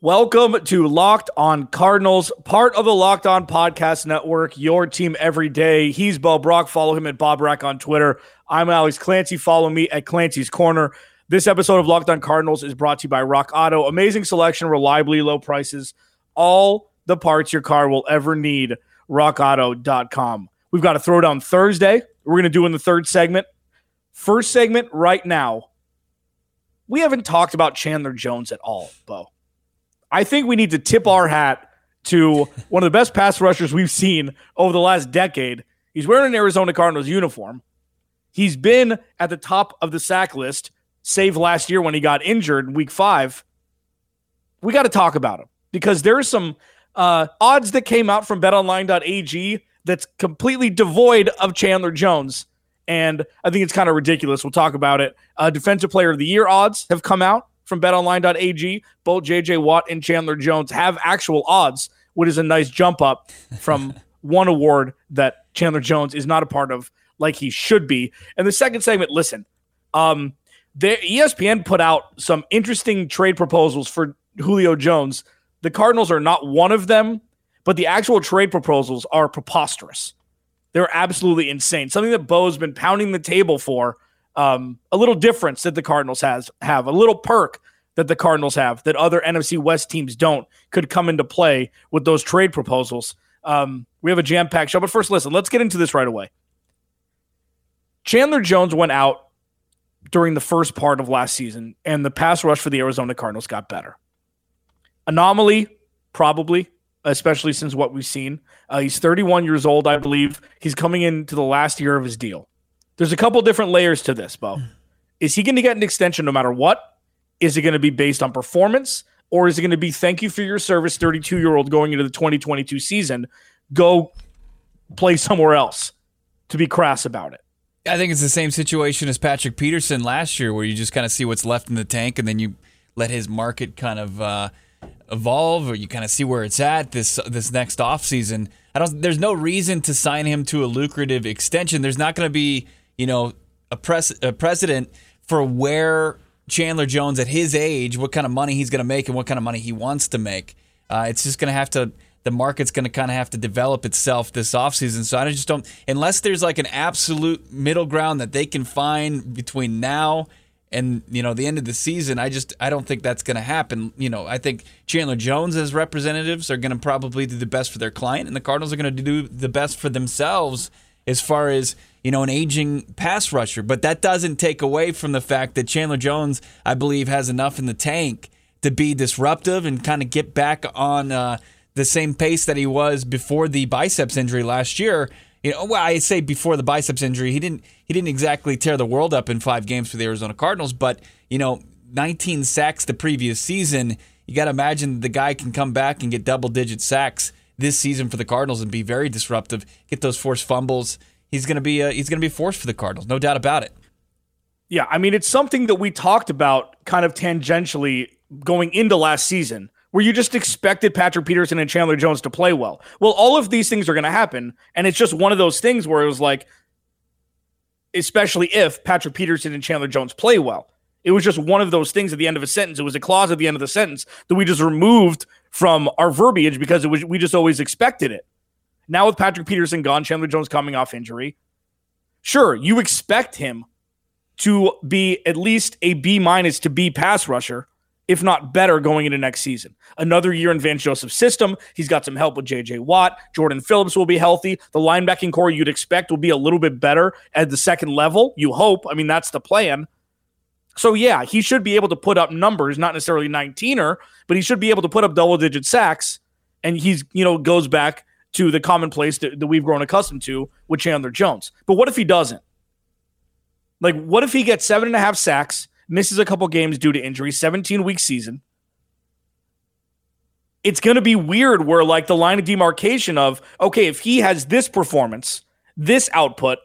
Welcome to Locked On Cardinals, part of the Locked On Podcast Network, your team every day. He's Bo Brock. Follow him at Bob Rack on Twitter. I'm Alex Clancy. Follow me at Clancy's Corner. This episode of Locked On Cardinals is brought to you by Rock Auto. Amazing selection, reliably low prices, all the parts your car will ever need. RockAuto.com. We've got a throwdown Thursday. We're going to do in the third segment. First segment right now. We haven't talked about Chandler Jones at all, Bo. I think we need to tip our hat to one of the best pass rushers we've seen over the last decade. He's wearing an Arizona Cardinals uniform. He's been at the top of the sack list, save last year when he got injured in week five. We got to talk about him because there are some uh, odds that came out from betonline.ag that's completely devoid of Chandler Jones. And I think it's kind of ridiculous. We'll talk about it. Uh, Defensive Player of the Year odds have come out from betonline.ag. Both JJ Watt and Chandler Jones have actual odds, which is a nice jump up from one award that Chandler Jones is not a part of like he should be. And the second segment, listen, um, the ESPN put out some interesting trade proposals for Julio Jones. The Cardinals are not one of them, but the actual trade proposals are preposterous. They're absolutely insane. Something that Bo's been pounding the table for um, a little difference that the Cardinals has have a little perk that the Cardinals have that other NFC West teams don't could come into play with those trade proposals. Um, we have a jam packed show, but first, listen, let's get into this right away. Chandler Jones went out during the first part of last season, and the pass rush for the Arizona Cardinals got better. Anomaly, probably, especially since what we've seen. Uh, he's 31 years old, I believe. He's coming into the last year of his deal. There's a couple different layers to this, Bo. Is he going to get an extension no matter what? Is it going to be based on performance? Or is it going to be thank you for your service, 32 year old going into the 2022 season? Go play somewhere else to be crass about it. I think it's the same situation as Patrick Peterson last year, where you just kind of see what's left in the tank and then you let his market kind of uh, evolve or you kind of see where it's at this this next offseason. I don't there's no reason to sign him to a lucrative extension. There's not going to be you know, a, pres- a precedent for where Chandler Jones at his age, what kind of money he's going to make and what kind of money he wants to make. Uh, it's just going to have to, the market's going to kind of have to develop itself this offseason. So I just don't, unless there's like an absolute middle ground that they can find between now and you know the end of the season i just i don't think that's going to happen you know i think chandler jones as representatives are going to probably do the best for their client and the cardinals are going to do the best for themselves as far as you know, an aging pass rusher. But that doesn't take away from the fact that Chandler Jones, I believe, has enough in the tank to be disruptive and kind of get back on uh, the same pace that he was before the biceps injury last year. You know, well, I say before the biceps injury, he didn't he didn't exactly tear the world up in five games for the Arizona Cardinals, but you know, 19 sacks the previous season. You got to imagine the guy can come back and get double digit sacks this season for the Cardinals and be very disruptive. Get those forced fumbles he's going to be a, he's going to be a force for the Cardinals, no doubt about it. Yeah, I mean it's something that we talked about kind of tangentially going into last season, where you just expected Patrick Peterson and Chandler Jones to play well. Well, all of these things are going to happen, and it's just one of those things where it was like, especially if Patrick Peterson and Chandler Jones play well. It was just one of those things at the end of a sentence. It was a clause at the end of the sentence that we just removed from our verbiage because it was we just always expected it. Now with Patrick Peterson gone, Chandler Jones coming off injury, sure, you expect him to be at least a B minus to B pass rusher, if not better, going into next season. Another year in Vance Joseph's system. He's got some help with JJ Watt. Jordan Phillips will be healthy. The linebacking corps you'd expect will be a little bit better at the second level. You hope. I mean, that's the plan. So yeah, he should be able to put up numbers, not necessarily 19er, but he should be able to put up double digit sacks. And he's, you know, goes back to the commonplace that, that we've grown accustomed to with Chandler Jones. But what if he doesn't? Like, what if he gets seven and a half sacks, misses a couple games due to injury, 17 week season? It's going to be weird where, like, the line of demarcation of, okay, if he has this performance, this output,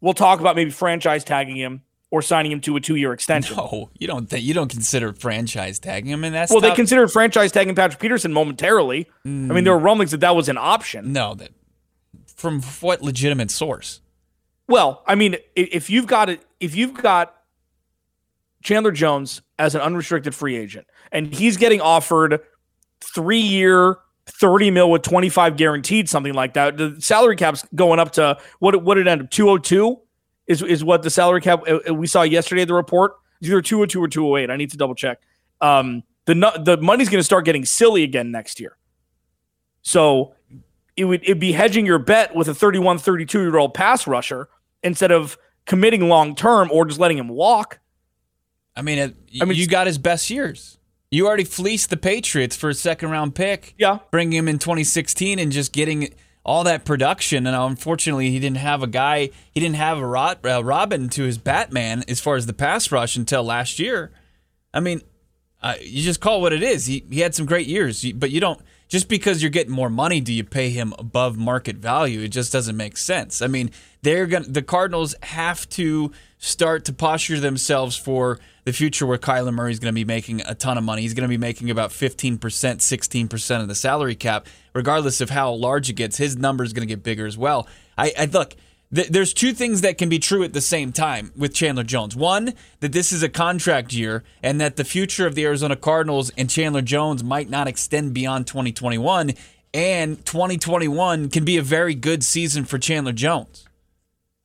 we'll talk about maybe franchise tagging him or signing him to a two-year extension. No, you don't think you don't consider franchise tagging him, and that's well, they considered franchise tagging Patrick Peterson momentarily. Mm. I mean, there were rumblings that that was an option. No, that from what legitimate source? Well, I mean, if you've got it, if you've got Chandler Jones as an unrestricted free agent, and he's getting offered three year, 30 mil with 25 guaranteed, something like that. The salary cap's going up to what what it end up 202 is is what the salary cap uh, uh, we saw yesterday the report. It's either 202 or 208. I need to double check. Um, the the money's going to start getting silly again next year. So it would it'd be hedging your bet with a 31, 32 year old pass rusher instead of committing long term or just letting him walk. I mean, it, I mean, you got his best years. You already fleeced the Patriots for a second round pick. Yeah. Bringing him in 2016 and just getting all that production. And unfortunately, he didn't have a guy, he didn't have a Robin to his Batman as far as the pass rush until last year. I mean, uh, you just call it what it is. He, he had some great years, but you don't just because you're getting more money, do you pay him above market value? It just doesn't make sense. I mean, they're going the Cardinals have to start to posture themselves for the future where Kyler Murray is going to be making a ton of money. He's going to be making about 15%, 16% of the salary cap. Regardless of how large it gets, his number is going to get bigger as well. I, I look, th- there's two things that can be true at the same time with Chandler Jones. One, that this is a contract year and that the future of the Arizona Cardinals and Chandler Jones might not extend beyond 2021. And 2021 can be a very good season for Chandler Jones.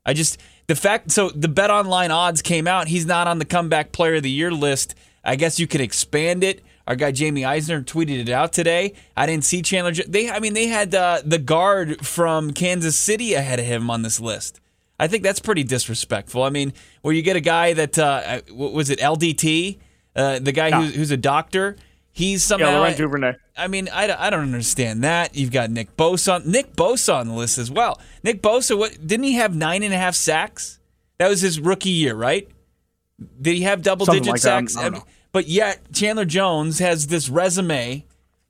I just the fact so the bet online odds came out. He's not on the comeback player of the year list. I guess you could expand it. Our guy Jamie Eisner tweeted it out today. I didn't see Chandler. They, I mean, they had uh, the guard from Kansas City ahead of him on this list. I think that's pretty disrespectful. I mean, where you get a guy that uh, was it LDT, uh, the guy yeah. who's, who's a doctor He's somehow. Yeah, Laurent Duvernay. I mean, I, I don't understand that. You've got Nick Bosa on Nick Bosa on the list as well. Nick Bosa, what didn't he have nine and a half sacks? That was his rookie year, right? Did he have double Something digit like sacks? I mean, um, but yet Chandler Jones has this resume,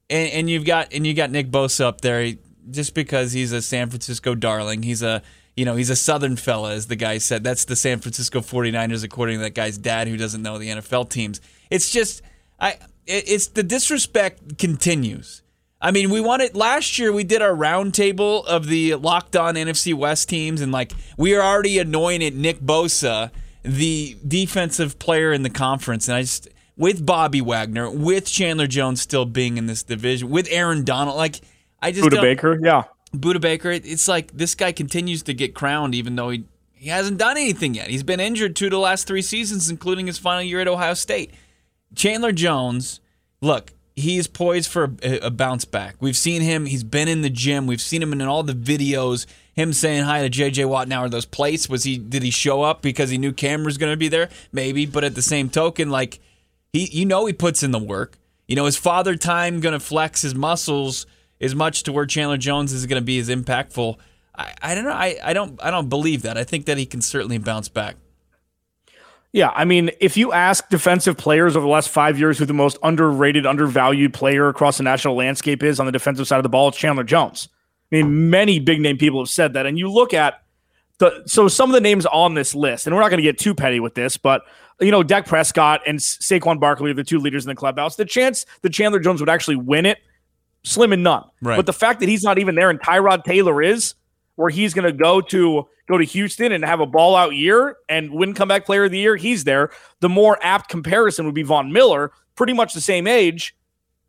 and, and you've got and you got Nick Bosa up there just because he's a San Francisco darling. He's a you know, he's a Southern fella, as the guy said. That's the San Francisco 49ers, according to that guy's dad who doesn't know the NFL teams. It's just I it's the disrespect continues. I mean, we wanted last year. We did our roundtable of the locked on NFC West teams, and like we are already anointed Nick Bosa the defensive player in the conference, and I just with Bobby Wagner, with Chandler Jones still being in this division, with Aaron Donald, like I just Budda Baker, yeah, Budda Baker. It's like this guy continues to get crowned, even though he he hasn't done anything yet. He's been injured two to the last three seasons, including his final year at Ohio State. Chandler Jones, look, he's poised for a, a, bounce back. We've seen him. He's been in the gym. We've seen him in all the videos. Him saying hi to J.J. Watt. Now, are those plates? Was he? Did he show up because he knew Cameron's going to be there? Maybe. But at the same token, like he, you know, he puts in the work. You know, is Father Time going to flex his muscles as much to where Chandler Jones is going to be as impactful? I, I don't know. I, I don't. I don't believe that. I think that he can certainly bounce back. Yeah, I mean, if you ask defensive players over the last five years who the most underrated, undervalued player across the national landscape is on the defensive side of the ball, it's Chandler Jones. I mean, many big name people have said that. And you look at the so some of the names on this list, and we're not going to get too petty with this, but you know, Dak Prescott and Saquon Barkley are the two leaders in the clubhouse. The chance that Chandler Jones would actually win it, slim and none. Right. But the fact that he's not even there and Tyrod Taylor is, where he's going to go to go to Houston and have a ball out year and win comeback player of the year, he's there. The more apt comparison would be Von Miller, pretty much the same age.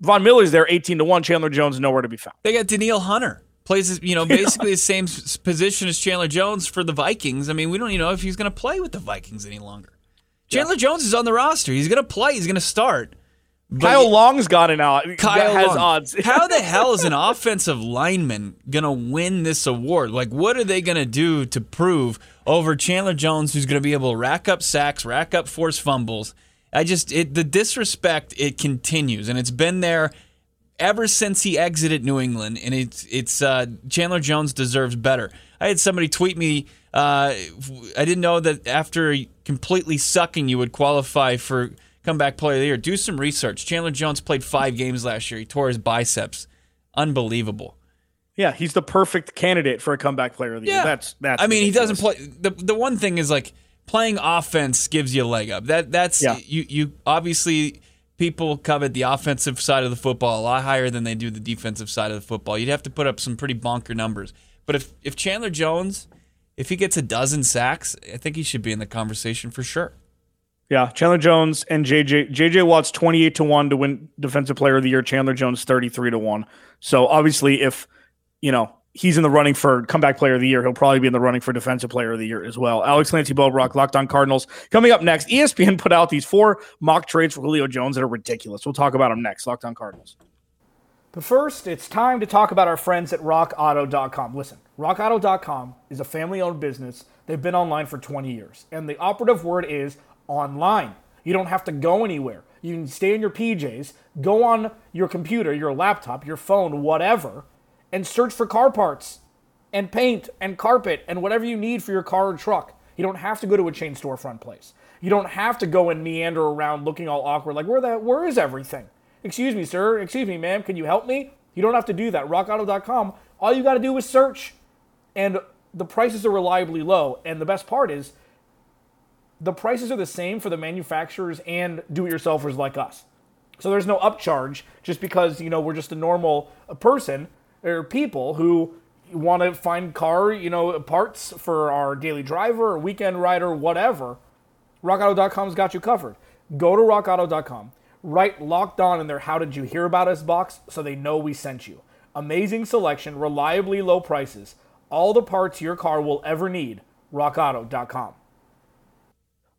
Von Miller's there 18 to 1. Chandler Jones nowhere to be found. They got Danielle Hunter. Plays, you know, basically the same position as Chandler Jones for the Vikings. I mean, we don't even know if he's going to play with the Vikings any longer. Chandler yeah. Jones is on the roster. He's going to play. He's going to start. But Kyle Long's got an out. Kyle has Long. odds. How the hell is an offensive lineman gonna win this award? Like, what are they gonna do to prove over Chandler Jones, who's gonna be able to rack up sacks, rack up forced fumbles? I just it the disrespect it continues, and it's been there ever since he exited New England. And it's it's uh, Chandler Jones deserves better. I had somebody tweet me. Uh, I didn't know that after completely sucking, you would qualify for comeback player of the year. Do some research. Chandler Jones played five games last year. He tore his biceps. Unbelievable. Yeah, he's the perfect candidate for a comeback player of the yeah. year. That's that's. I mean, ridiculous. he doesn't play. The the one thing is like playing offense gives you a leg up. That that's yeah. you you obviously people covet the offensive side of the football a lot higher than they do the defensive side of the football. You'd have to put up some pretty bonker numbers. But if if Chandler Jones, if he gets a dozen sacks, I think he should be in the conversation for sure. Yeah, Chandler Jones and JJ JJ Watt's 28 to 1 to win defensive player of the year, Chandler Jones 33 to 1. So obviously if, you know, he's in the running for comeback player of the year, he'll probably be in the running for defensive player of the year as well. Alex Clancy Bo Brock, Locked On Cardinals. Coming up next, ESPN put out these four mock trades for Julio Jones that are ridiculous. We'll talk about them next. Locked On Cardinals. But first, it's time to talk about our friends at rockauto.com. Listen, rockauto.com is a family owned business. They've been online for 20 years. And the operative word is online. You don't have to go anywhere. You can stay in your PJs, go on your computer, your laptop, your phone, whatever, and search for car parts and paint and carpet and whatever you need for your car or truck. You don't have to go to a chain storefront place. You don't have to go and meander around looking all awkward like where the where is everything? Excuse me, sir. Excuse me, ma'am. Can you help me? You don't have to do that. RockAuto.com. All you got to do is search, and the prices are reliably low. And the best part is, the prices are the same for the manufacturers and do-it-yourselfers like us. So there's no upcharge just because you know we're just a normal person or people who want to find car you know parts for our daily driver or weekend rider, whatever. RockAuto.com's got you covered. Go to RockAuto.com Write locked on in their How Did You Hear About Us box so they know we sent you. Amazing selection, reliably low prices, all the parts your car will ever need. RockAuto.com.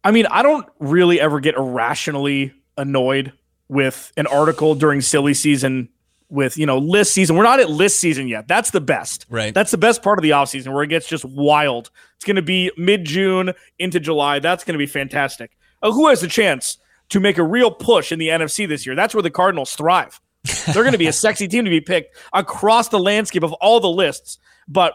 I mean, I don't really ever get irrationally annoyed with an article during silly season with, you know, list season. We're not at list season yet. That's the best. Right. That's the best part of the offseason where it gets just wild. It's going to be mid June into July. That's going to be fantastic. Uh, who has a chance to make a real push in the NFC this year. That's where the Cardinals thrive. They're going to be a sexy team to be picked across the landscape of all the lists. But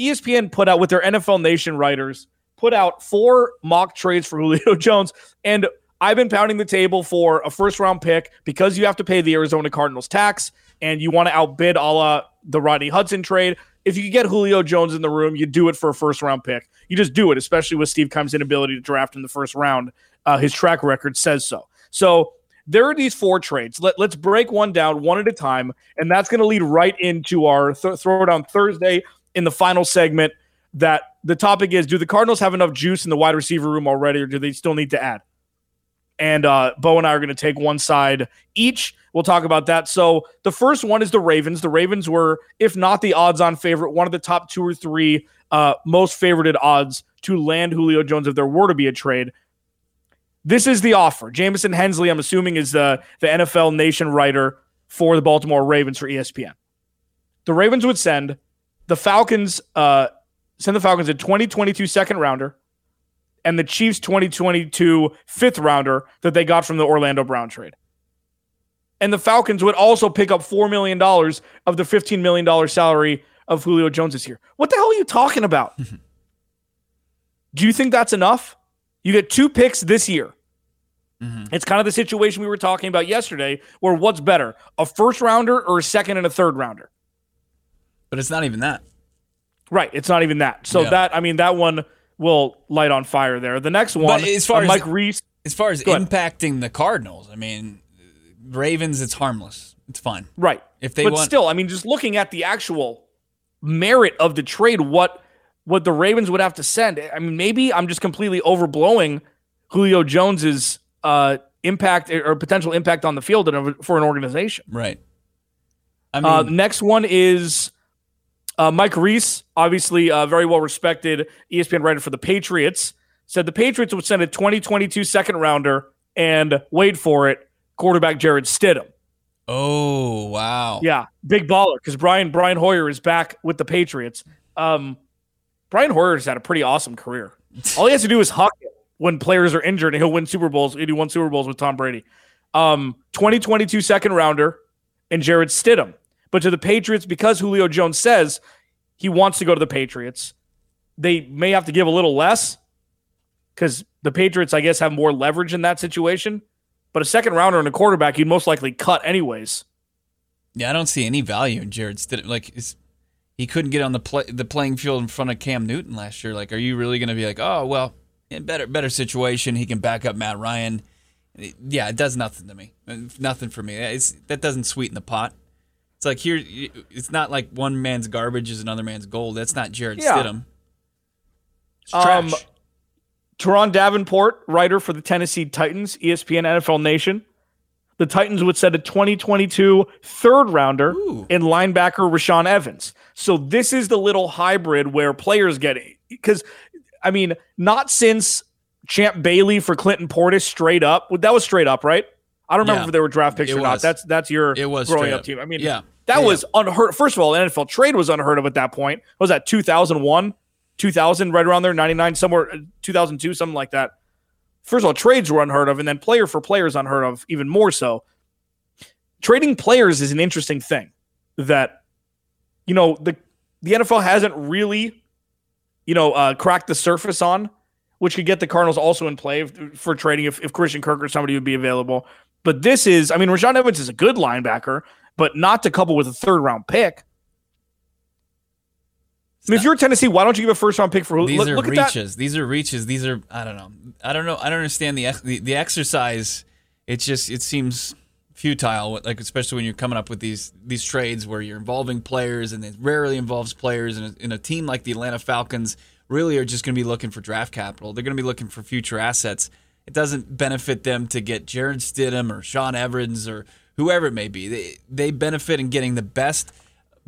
ESPN put out with their NFL Nation writers put out four mock trades for Julio Jones and I've been pounding the table for a first round pick because you have to pay the Arizona Cardinals tax and you want to outbid a la the Rodney Hudson trade. If you get Julio Jones in the room, you do it for a first round pick. You just do it, especially with Steve Keim's inability to draft in the first round. Uh, his track record says so. So there are these four trades. Let, let's break one down one at a time. And that's going to lead right into our th- Throwdown Thursday in the final segment. That the topic is Do the Cardinals have enough juice in the wide receiver room already, or do they still need to add? And uh, Bo and I are going to take one side each. We'll talk about that. So the first one is the Ravens. The Ravens were, if not the odds on favorite, one of the top two or three uh, most favorited odds to land Julio Jones if there were to be a trade. This is the offer. Jamison Hensley, I'm assuming, is the, the NFL Nation writer for the Baltimore Ravens for ESPN. The Ravens would send the Falcons, uh, send the Falcons a 2022 second rounder and the Chiefs 2022 fifth rounder that they got from the Orlando Brown trade. And the Falcons would also pick up $4 million of the $15 million salary of Julio Jones this year. What the hell are you talking about? Do you think that's enough? You get two picks this year. Mm-hmm. It's kind of the situation we were talking about yesterday, where what's better, a first rounder or a second and a third rounder? But it's not even that. Right. It's not even that. So yeah. that I mean that one will light on fire there. The next one, but as far uh, as Mike Reiss, as far as impacting the Cardinals, I mean, Ravens, it's harmless. It's fine. Right. If they but want, still, I mean, just looking at the actual merit of the trade, what what the Ravens would have to send. I mean, maybe I'm just completely overblowing Julio Jones's uh, impact or potential impact on the field for an organization. Right. I uh, mean, uh, next one is uh, Mike Reiss, obviously uh, very well respected ESPN writer for the Patriots, said the Patriots would send a 2022 second rounder and wait for it, quarterback Jarrett Stidham. Oh wow! Yeah, big baller because Brian Brian Hoyer is back with the Patriots. Um, Brian Hoyer's had a pretty awesome career. All he has to do is huck it when players are injured, and he'll win Super Bowls. He won Super Bowls with Tom Brady. Um, 2022 second rounder and Jarrett Stidham. But to the Patriots, because Julio Jones says he wants to go to the Patriots, they may have to give a little less because the Patriots, I guess, have more leverage in that situation. But a second rounder and a quarterback, you'd most likely cut anyways. Yeah, I don't see any value in Stidham. Like, he couldn't get on the play, the playing field in front of Cam Newton last year. Like, are you really going to be like, oh well, in better better situation, he can back up Matt Ryan? Yeah, it does nothing to me. Nothing for me. It's, that doesn't sweeten the pot. It's like here, it's not like one man's garbage is another man's gold. That's not Jarrett yeah. Stidham. Um, Turron Davenport, writer for the Tennessee Titans, ESPN NFL Nation. The Titans would set a 2022 third rounder Ooh. in linebacker Rashaan Evans. So this is the little hybrid where players get it. Because, I mean, not since Champ Bailey for Clinton Portis straight up. That was straight up, right? I don't remember Yeah. if they were draft picks or not. That's that's your It was growing up team. I mean, Yeah. that Yeah, was unheard. First of all, NFL trade was unheard of at that point. What was that 2001, 2000, right around there, 99, somewhere, uh, 2002, something like that. First of all, trades were unheard of, and then player for players unheard of, even more so. Trading players is an interesting thing that, you know, the the NFL hasn't really, you know, uh, cracked the surface on, which could get the Cardinals also in play for trading if, if Christian Kirk or somebody would be available. But this is, I mean, Rashaan Evans is a good linebacker, but not to couple with a third round pick. I mean, if you're Tennessee, why don't you give a first round pick for These look, are look reaches. These are reaches. These are I don't know. I don't know. I don't understand the the, the exercise. It's just it seems futile. Like especially when you're coming up with these these trades where you're involving players and it rarely involves players. And in a team like the Atlanta Falcons, really are just going to be looking for draft capital. They're going to be looking for future assets. It doesn't benefit them to get Jarrett Stidham or Sean Evans or whoever it may be. They they benefit in getting the best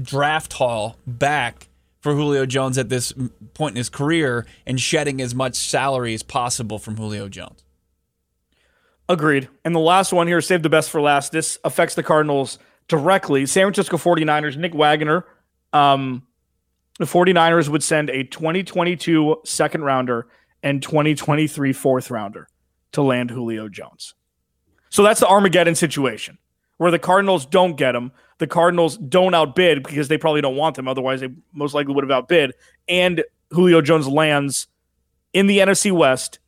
draft haul back for Julio Jones at this point in his career and shedding as much salary as possible from Julio Jones. Agreed. And the last one here, save the best for last. This affects the Cardinals directly. San Francisco 49ers, Nick Wagoner. Um, the 49ers would send a 2022 second rounder and 2023 fourth rounder to land Julio Jones. So that's the Armageddon situation where the Cardinals don't get him. The Cardinals don't outbid because they probably don't want them. Otherwise, they most likely would have outbid. And Julio Jones lands in the NFC West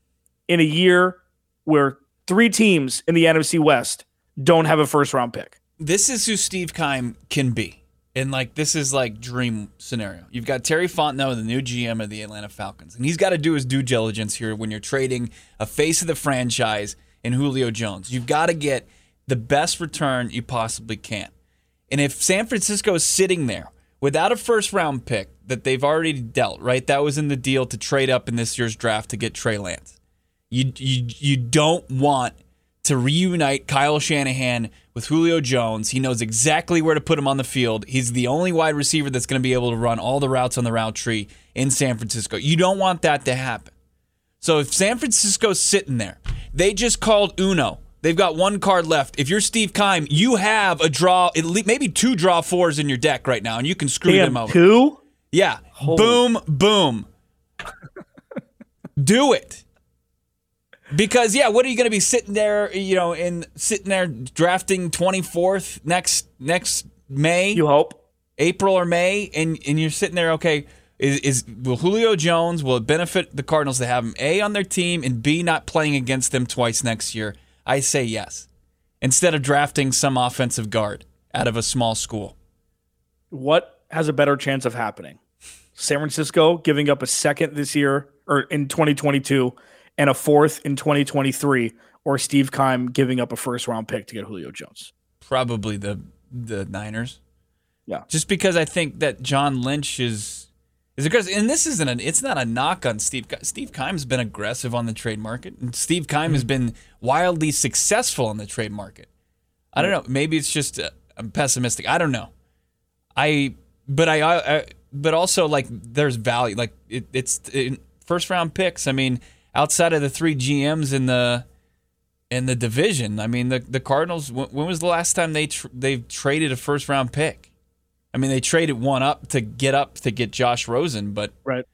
in a year where three teams in the NFC West don't have a first round pick. This is who Steve Keim can be. And like this is like dream scenario. You've got Terry Fontenot, the new GM of the Atlanta Falcons, and he's got to do his due diligence here when you're trading a face of the franchise in Julio Jones. You've got to get the best return you possibly can. And if San Francisco is sitting there without a first round pick that they've already dealt, right? That was in the deal to trade up in this year's draft to get Trey Lance. You you you don't want to reunite Kyle Shanahan with Julio Jones. He knows exactly where to put him on the field. He's the only wide receiver that's going to be able to run all the routes on the route tree in San Francisco. You don't want that to happen. So if San Francisco's sitting there, they just called Uno. They've got one card left. If you're Steve Keim, you have a draw, at least maybe two draw fours in your deck right now, and you can screw them Damn, over. two? Yeah. Boom, boom. Do it. Because yeah, what are you going to be sitting there, you know, in sitting there drafting 24th next next May, You hope. April or May and and you're sitting there okay, is, is will Julio Jones will it benefit the Cardinals to have him A on their team and B not playing against them twice next year? I say yes. Instead of drafting some offensive guard out of a small school. What has a better chance of happening? San Francisco giving up a second this year or in 2022 and a fourth in 2023, or Steve Keim giving up a first round pick to get Julio Jones. Probably the the Niners. Yeah. Just because I think that John Lynch is is aggressive, and this isn't an it's not a knock on Steve. Steve Keim's been aggressive on the trade market, and Steve Keim has been wildly successful on the trade market. I don't know. Maybe it's just uh, I'm pessimistic. I don't know. I but I, I but also like there's value. Like it, it's in first round picks. I mean, outside of the three GMs in the in the division. I mean, the the Cardinals. When, when was the last time they tr- they traded a first round pick? I mean, they traded one up to get up to get Josh Rosen, but Right.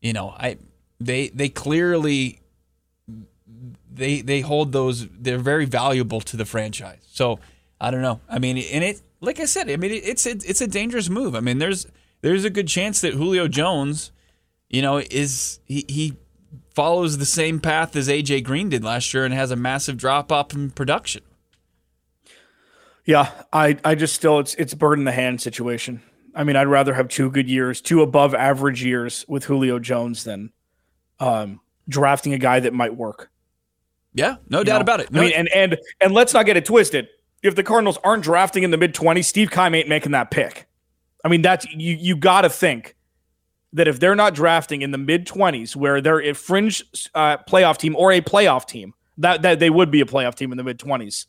you know, I they they clearly they they hold those. They're very valuable to the franchise. So I don't know. I mean, and it like I said, I mean, it, it's it, it's a dangerous move. I mean, there's there's a good chance that Julio Jones, you know, is he he follows the same path as AJ Green did last year and has a massive drop off in production. Yeah, I, I just still it's it's a bird in the hand situation. I mean, I'd rather have two good years, two above average years with Julio Jones than um, drafting a guy that might work. Yeah, no you doubt know? about it. No, I mean, and and and let's not get it twisted. If the Cardinals aren't drafting in the mid twenties, Steve Keim ain't making that pick. I mean, that's you. You got to think that if they're not drafting in the mid 20s, where they're a fringe uh, playoff team or a playoff team, that, that they would be a playoff team in the mid 20s,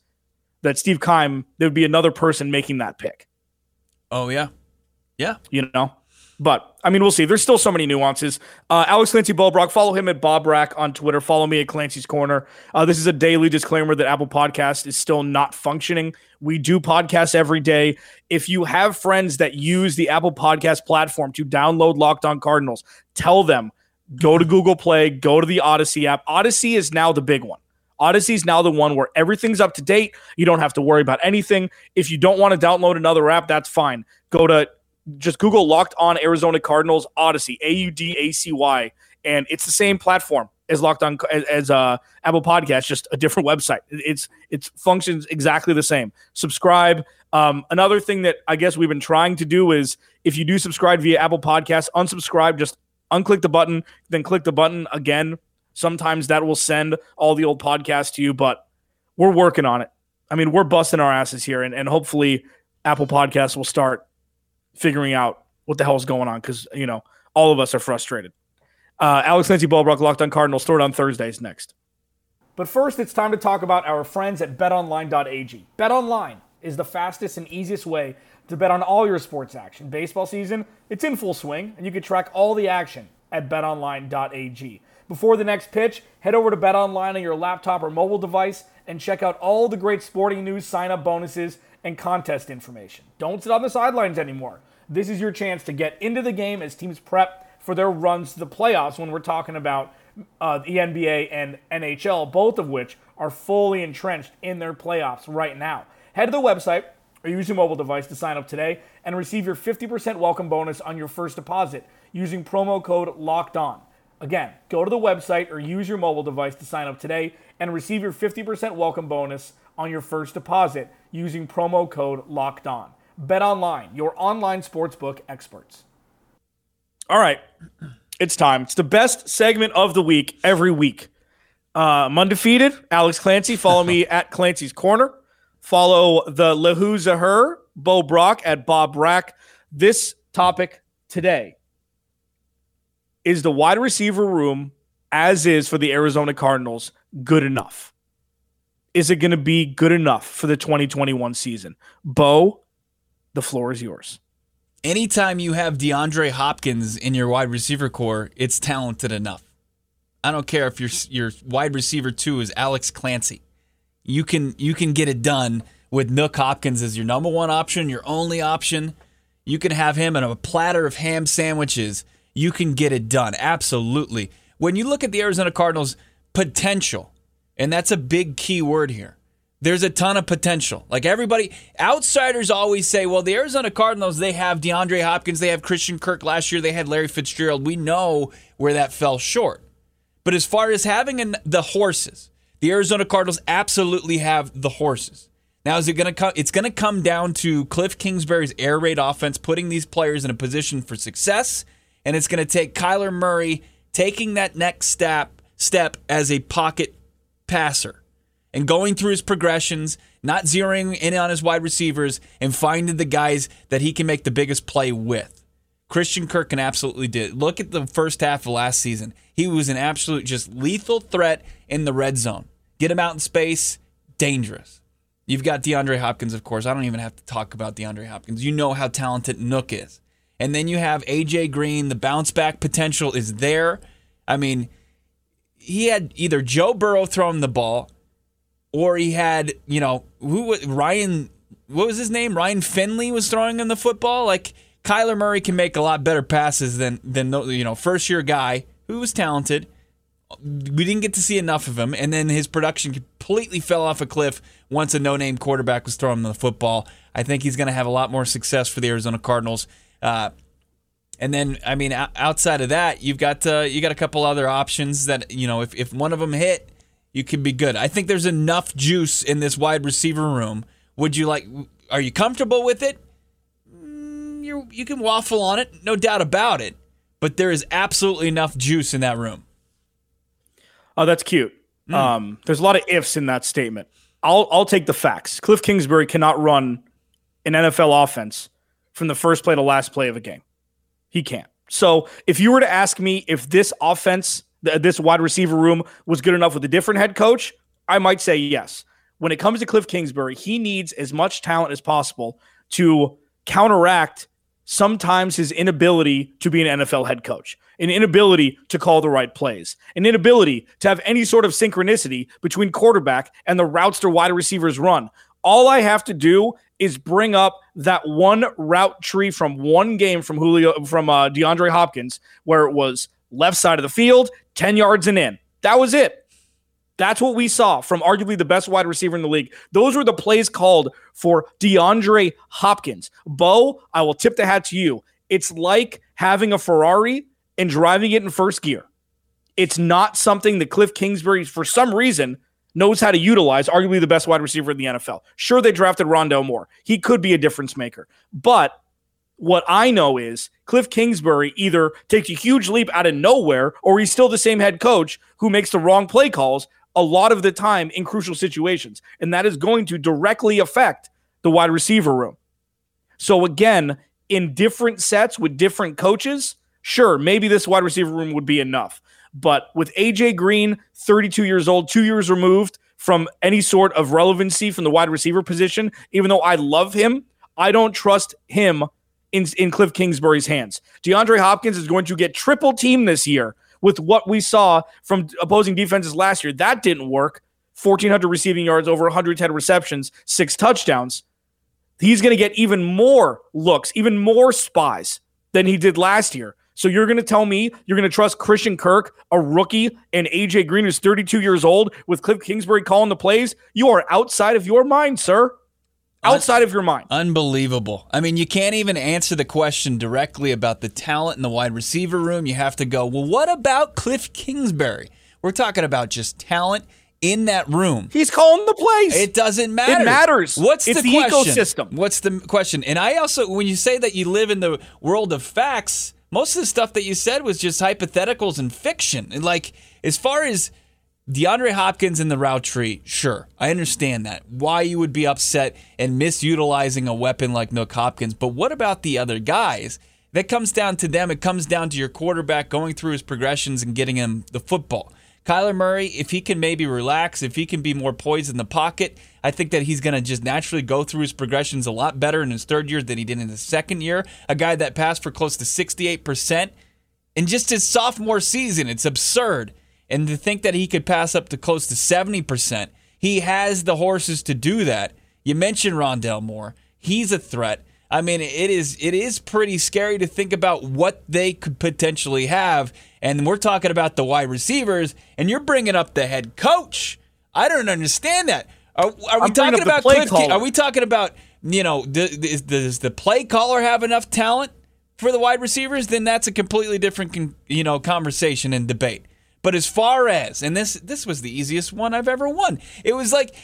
that Steve Keim, there would be another person making that pick. Oh, yeah. Yeah. You know? But I mean, we'll see. There's still so many nuances. Uh, Alex Clancy Bo Brock, follow him at Bob Rack on Twitter. Follow me at Clancy's Corner. Uh, this is a daily disclaimer that Apple Podcast is still not functioning. We do podcasts every day. If you have friends that use the Apple Podcast platform to download Locked On Cardinals, tell them go to Google Play, go to the Audacy app. Audacy is now the big one. Audacy is now the one where everything's up to date. You don't have to worry about anything. If you don't want to download another app, that's fine. Go to just Google Locked On Arizona Cardinals Audacy A U D A C Y, and it's the same platform as Locked On as, as uh, Apple Podcast, just a different website. It's it functions exactly the same. Subscribe. Um, another thing that I guess we've been trying to do is if you do subscribe via Apple Podcast, unsubscribe, just unclick the button, then click the button again. Sometimes that will send all the old podcasts to you, but we're working on it. I mean, we're busting our asses here, and, and hopefully Apple Podcasts will start figuring out what the hell is going on because you know all of us are frustrated. Uh, Alex Clancy Bo Brock, Locked On Cardinals, Throwdown Thursdays next. But first, it's time to talk about our friends at BetOnline.ag. BetOnline is the fastest and easiest way to bet on all your sports action. Baseball season, it's in full swing, and you can track all the action at BetOnline.ag. Before the next pitch, head over to BetOnline on your laptop or mobile device and check out all the great sporting news, sign-up bonuses, and contest information. Don't sit on the sidelines anymore. This is your chance to get into the game as teams prep for their runs to the playoffs when we're talking about uh, the NBA and NHL, both of which are fully entrenched in their playoffs right now. Head to the website or use your mobile device to sign up today and receive your 50% welcome bonus on your first deposit using promo code LOCKED ON. Again, go to the website or use your mobile device to sign up today and receive your 50% welcome bonus on your first deposit using promo code LOCKED ON. Bet online, your online sportsbook experts. All right, it's time. It's the best segment of the week every week. Uh, I'm undefeated. Alex Clancy. Follow me at Clancy's Corner. Follow the Lehuza Her, Bo Brock at Bob Rack. This topic today is the wide receiver room, as is for the Arizona Cardinals, good enough? Is it going to be good enough for the 2021 season? Bo, the floor is yours. Anytime you have DeAndre Hopkins in your wide receiver corps, it's talented enough. I don't care if your your wide receiver two is Alex Clancy. You can you can get it done with Nuk Hopkins as your number one option, your only option. You can have him in a platter of ham sandwiches. You can get it done. Absolutely. When you look at the Arizona Cardinals potential, and that's a big key word here. There's a ton of potential. Like everybody, outsiders always say, well, the Arizona Cardinals, they have DeAndre Hopkins, they have Christian Kirk last year, they had Larry Fitzgerald. We know where that fell short. But as far as having an, the horses, the Arizona Cardinals absolutely have the horses. Now, is it going to come? It's going to come down to Cliff Kingsbury's air raid offense, putting these players in a position for success, and it's going to take Kyler Murray taking that next step step as a pocket passer and going through his progressions, not zeroing in on his wide receivers, and finding the guys that he can make the biggest play with. Christian Kirk can absolutely do it. Look at the first half of last season. He was an absolute just lethal threat in the red zone. Get him out in space, dangerous. You've got DeAndre Hopkins, of course. I don't even have to talk about DeAndre Hopkins. You know how talented Nuk is. And then you have AJ Green. The bounce back potential is there. I mean, he had either Joe Burrow throwing the ball or he had, you know, who was Ryan what was his name? Ryan Finley was throwing him the football. Like Kyler Murray can make a lot better passes than than you know, first year guy who was talented. We didn't get to see enough of him, and then his production completely fell off a cliff once a no-name quarterback was throwing the football. I think he's going to have a lot more success for the Arizona Cardinals. Uh, and then, I mean, outside of that, you've got uh, you got a couple other options that you know if if one of them hit, you can be good. I think there's enough juice in this wide receiver room. Would you like? Are you comfortable with it? Mm, you you can waffle on it, no doubt about it. But there is absolutely enough juice in that room. Oh, that's cute. Mm. Um, there's a lot of ifs in that statement. I'll I'll take the facts. Cliff Kingsbury cannot run an NFL offense from the first play to last play of a game. He can't. So if you were to ask me if this offense, this wide receiver room was good enough with a different head coach, I might say yes. When it comes to Cliff Kingsbury, he needs as much talent as possible to counteract sometimes his inability to be an NFL head coach, an inability to call the right plays, an inability to have any sort of synchronicity between quarterback and the routes their wide receivers run. All I have to do is bring up that one route tree from one game from Julio from uh, DeAndre Hopkins where it was left side of the field, 10 yards and in. That was it. That's what we saw from arguably the best wide receiver in the league. Those were the plays called for DeAndre Hopkins. Bo, I will tip the hat to you. It's like having a Ferrari and driving it in first gear. It's not something that Cliff Kingsbury, for some reason, knows how to utilize, arguably the best wide receiver in the NFL. Sure, they drafted Rondale Moore. He could be a difference maker. But what I know is Cliff Kingsbury either takes a huge leap out of nowhere or he's still the same head coach who makes the wrong play calls a lot of the time in crucial situations. And that is going to directly affect the wide receiver room. So, again, in different sets with different coaches, sure, maybe this wide receiver room would be enough. But with AJ Green, 32 years old, two years removed from any sort of relevancy from the wide receiver position, even though I love him, I don't trust him in, in Cliff Kingsbury's hands. DeAndre Hopkins is going to get triple team this year with what we saw from opposing defenses last year. That didn't work. 1,400 receiving yards, over 110 receptions, six touchdowns. He's going to get even more looks, even more spies than he did last year. So you're going to tell me you're going to trust Christian Kirk, a rookie, and AJ Green, who's 32 years old, with Cliff Kingsbury calling the plays? You are outside of your mind, sir outside of your mind. Unbelievable. I mean, you can't even answer the question directly about the talent in the wide receiver room. You have to go, well, what about Cliff Kingsbury? We're talking about just talent in that room. He's calling the plays. It doesn't matter. It matters. What's it's the, the question? ecosystem? What's the question? And I also, when you say that you live in the world of facts, most of the stuff that you said was just hypotheticals and fiction. And like, as far as DeAndre Hopkins in the route tree, sure. I understand that. Why you would be upset and misutilizing a weapon like Nuk Hopkins. But what about the other guys? That comes down to them. It comes down to your quarterback going through his progressions and getting him the football. Kyler Murray, if he can maybe relax, if he can be more poised in the pocket, I think that he's going to just naturally go through his progressions a lot better in his third year than he did in his second year. A guy that passed for close to 68% in just his sophomore season. It's absurd. And to think that he could pass up to close to 70%, he has the horses to do that. You mentioned Rondale Moore. He's a threat. I mean, it is it is pretty scary to think about what they could potentially have. And we're talking about the wide receivers, and you're bringing up the head coach. I don't understand that. Are, are we talking about Cliff? Are we talking about you know does, does the play caller have enough talent for the wide receivers? Then that's a completely different you know conversation and debate. But as far as, and this this was the easiest one I've ever won. It was like,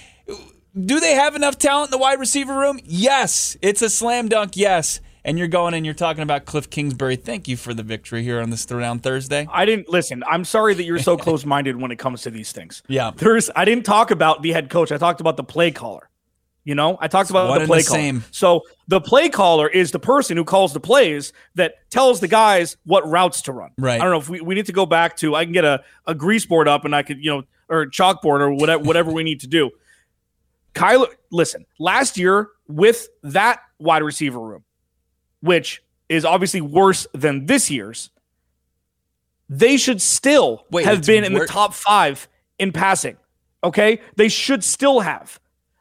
do they have enough talent in the wide receiver room? Yes. It's a slam dunk, yes. And you're going and you're talking about Cliff Kingsbury. Thank you for the victory here on this Throwdown Thursday. I didn't listen. I'm sorry that you're so close minded when it comes to these things. Yeah. There's I didn't talk about the head coach. I talked about the play caller. You know, I talked about One the play the caller. Same. So the play caller is the person who calls the plays that tells the guys what routes to run. Right. I don't know if we, we need to go back to I can get a, a grease board up and I could, you know, or chalkboard or whatever whatever we need to do. Kyler, listen, last year with that wide receiver room, which is obviously worse than this year's, they should still Wait, have been in the top five in passing. Okay. They should still have.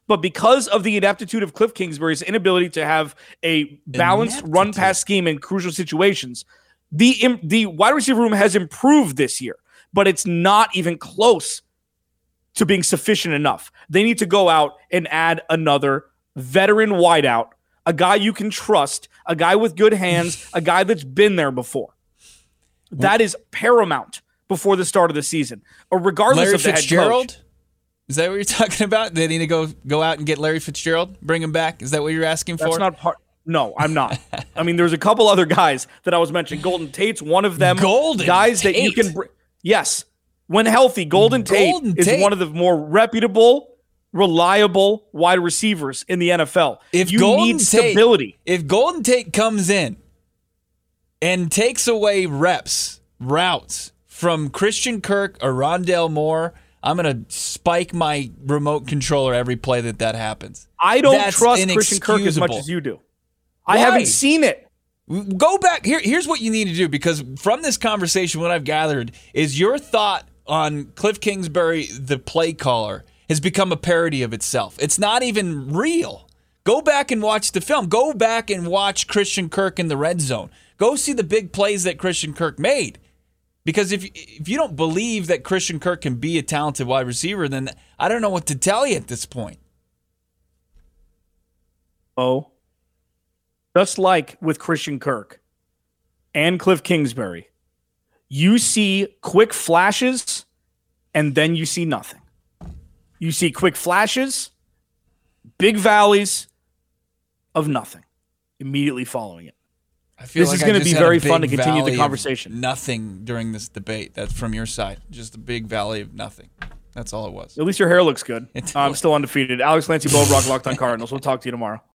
But because of the ineptitude of Cliff Kingsbury's inability to have a balanced run pass scheme in crucial situations, the the wide receiver room has improved this year, but it's not even close to being sufficient enough. They need to go out and add another veteran wideout, a guy you can trust, a guy with good hands, a guy that's been there before. That is paramount before the start of the season, or regardless Larry of the head Fitzgerald? coach. Is that what you're talking about? They need to go go out and get Larry Fitzgerald, bring him back. Is that what you're asking for? That's not part. No, I'm not. I mean, there's a couple other guys that I was mentioning. Golden Tate's one of them. Golden guys that you can. Br- yes, when healthy, Golden, Golden Tate is Tate. one of the more reputable, reliable wide receivers in the NFL. If you Golden need Tate- stability, If Golden Tate comes in and takes away reps, routes from Christian Kirk or Rondale Moore, I'm going to spike my remote controller every play that that happens. I don't That's trust Christian Kirk as much as you do. I haven't seen it. Go back here. Here's what you need to do because from this conversation, what I've gathered is your thought on Cliff Kingsbury, the play caller, has become a parody of itself. It's not even real. Go back and watch the film. Go back and watch Christian Kirk in the red zone. Go see the big plays that Christian Kirk made. Because if if you don't believe that Christian Kirk can be a talented wide receiver, then I don't know what to tell you at this point. Oh, just like with Christian Kirk and Cliff Kingsbury, you see quick flashes and then you see nothing. You see quick flashes, big valleys of nothing immediately following it. I feel This like is gonna be very fun to continue the conversation. Nothing during this debate. That's from your side. Just a big valley of nothing. That's all it was. At least your hair looks good. I'm still undefeated. Alex Lancy Bo Brock, Locked on Cardinals. We'll talk to you tomorrow.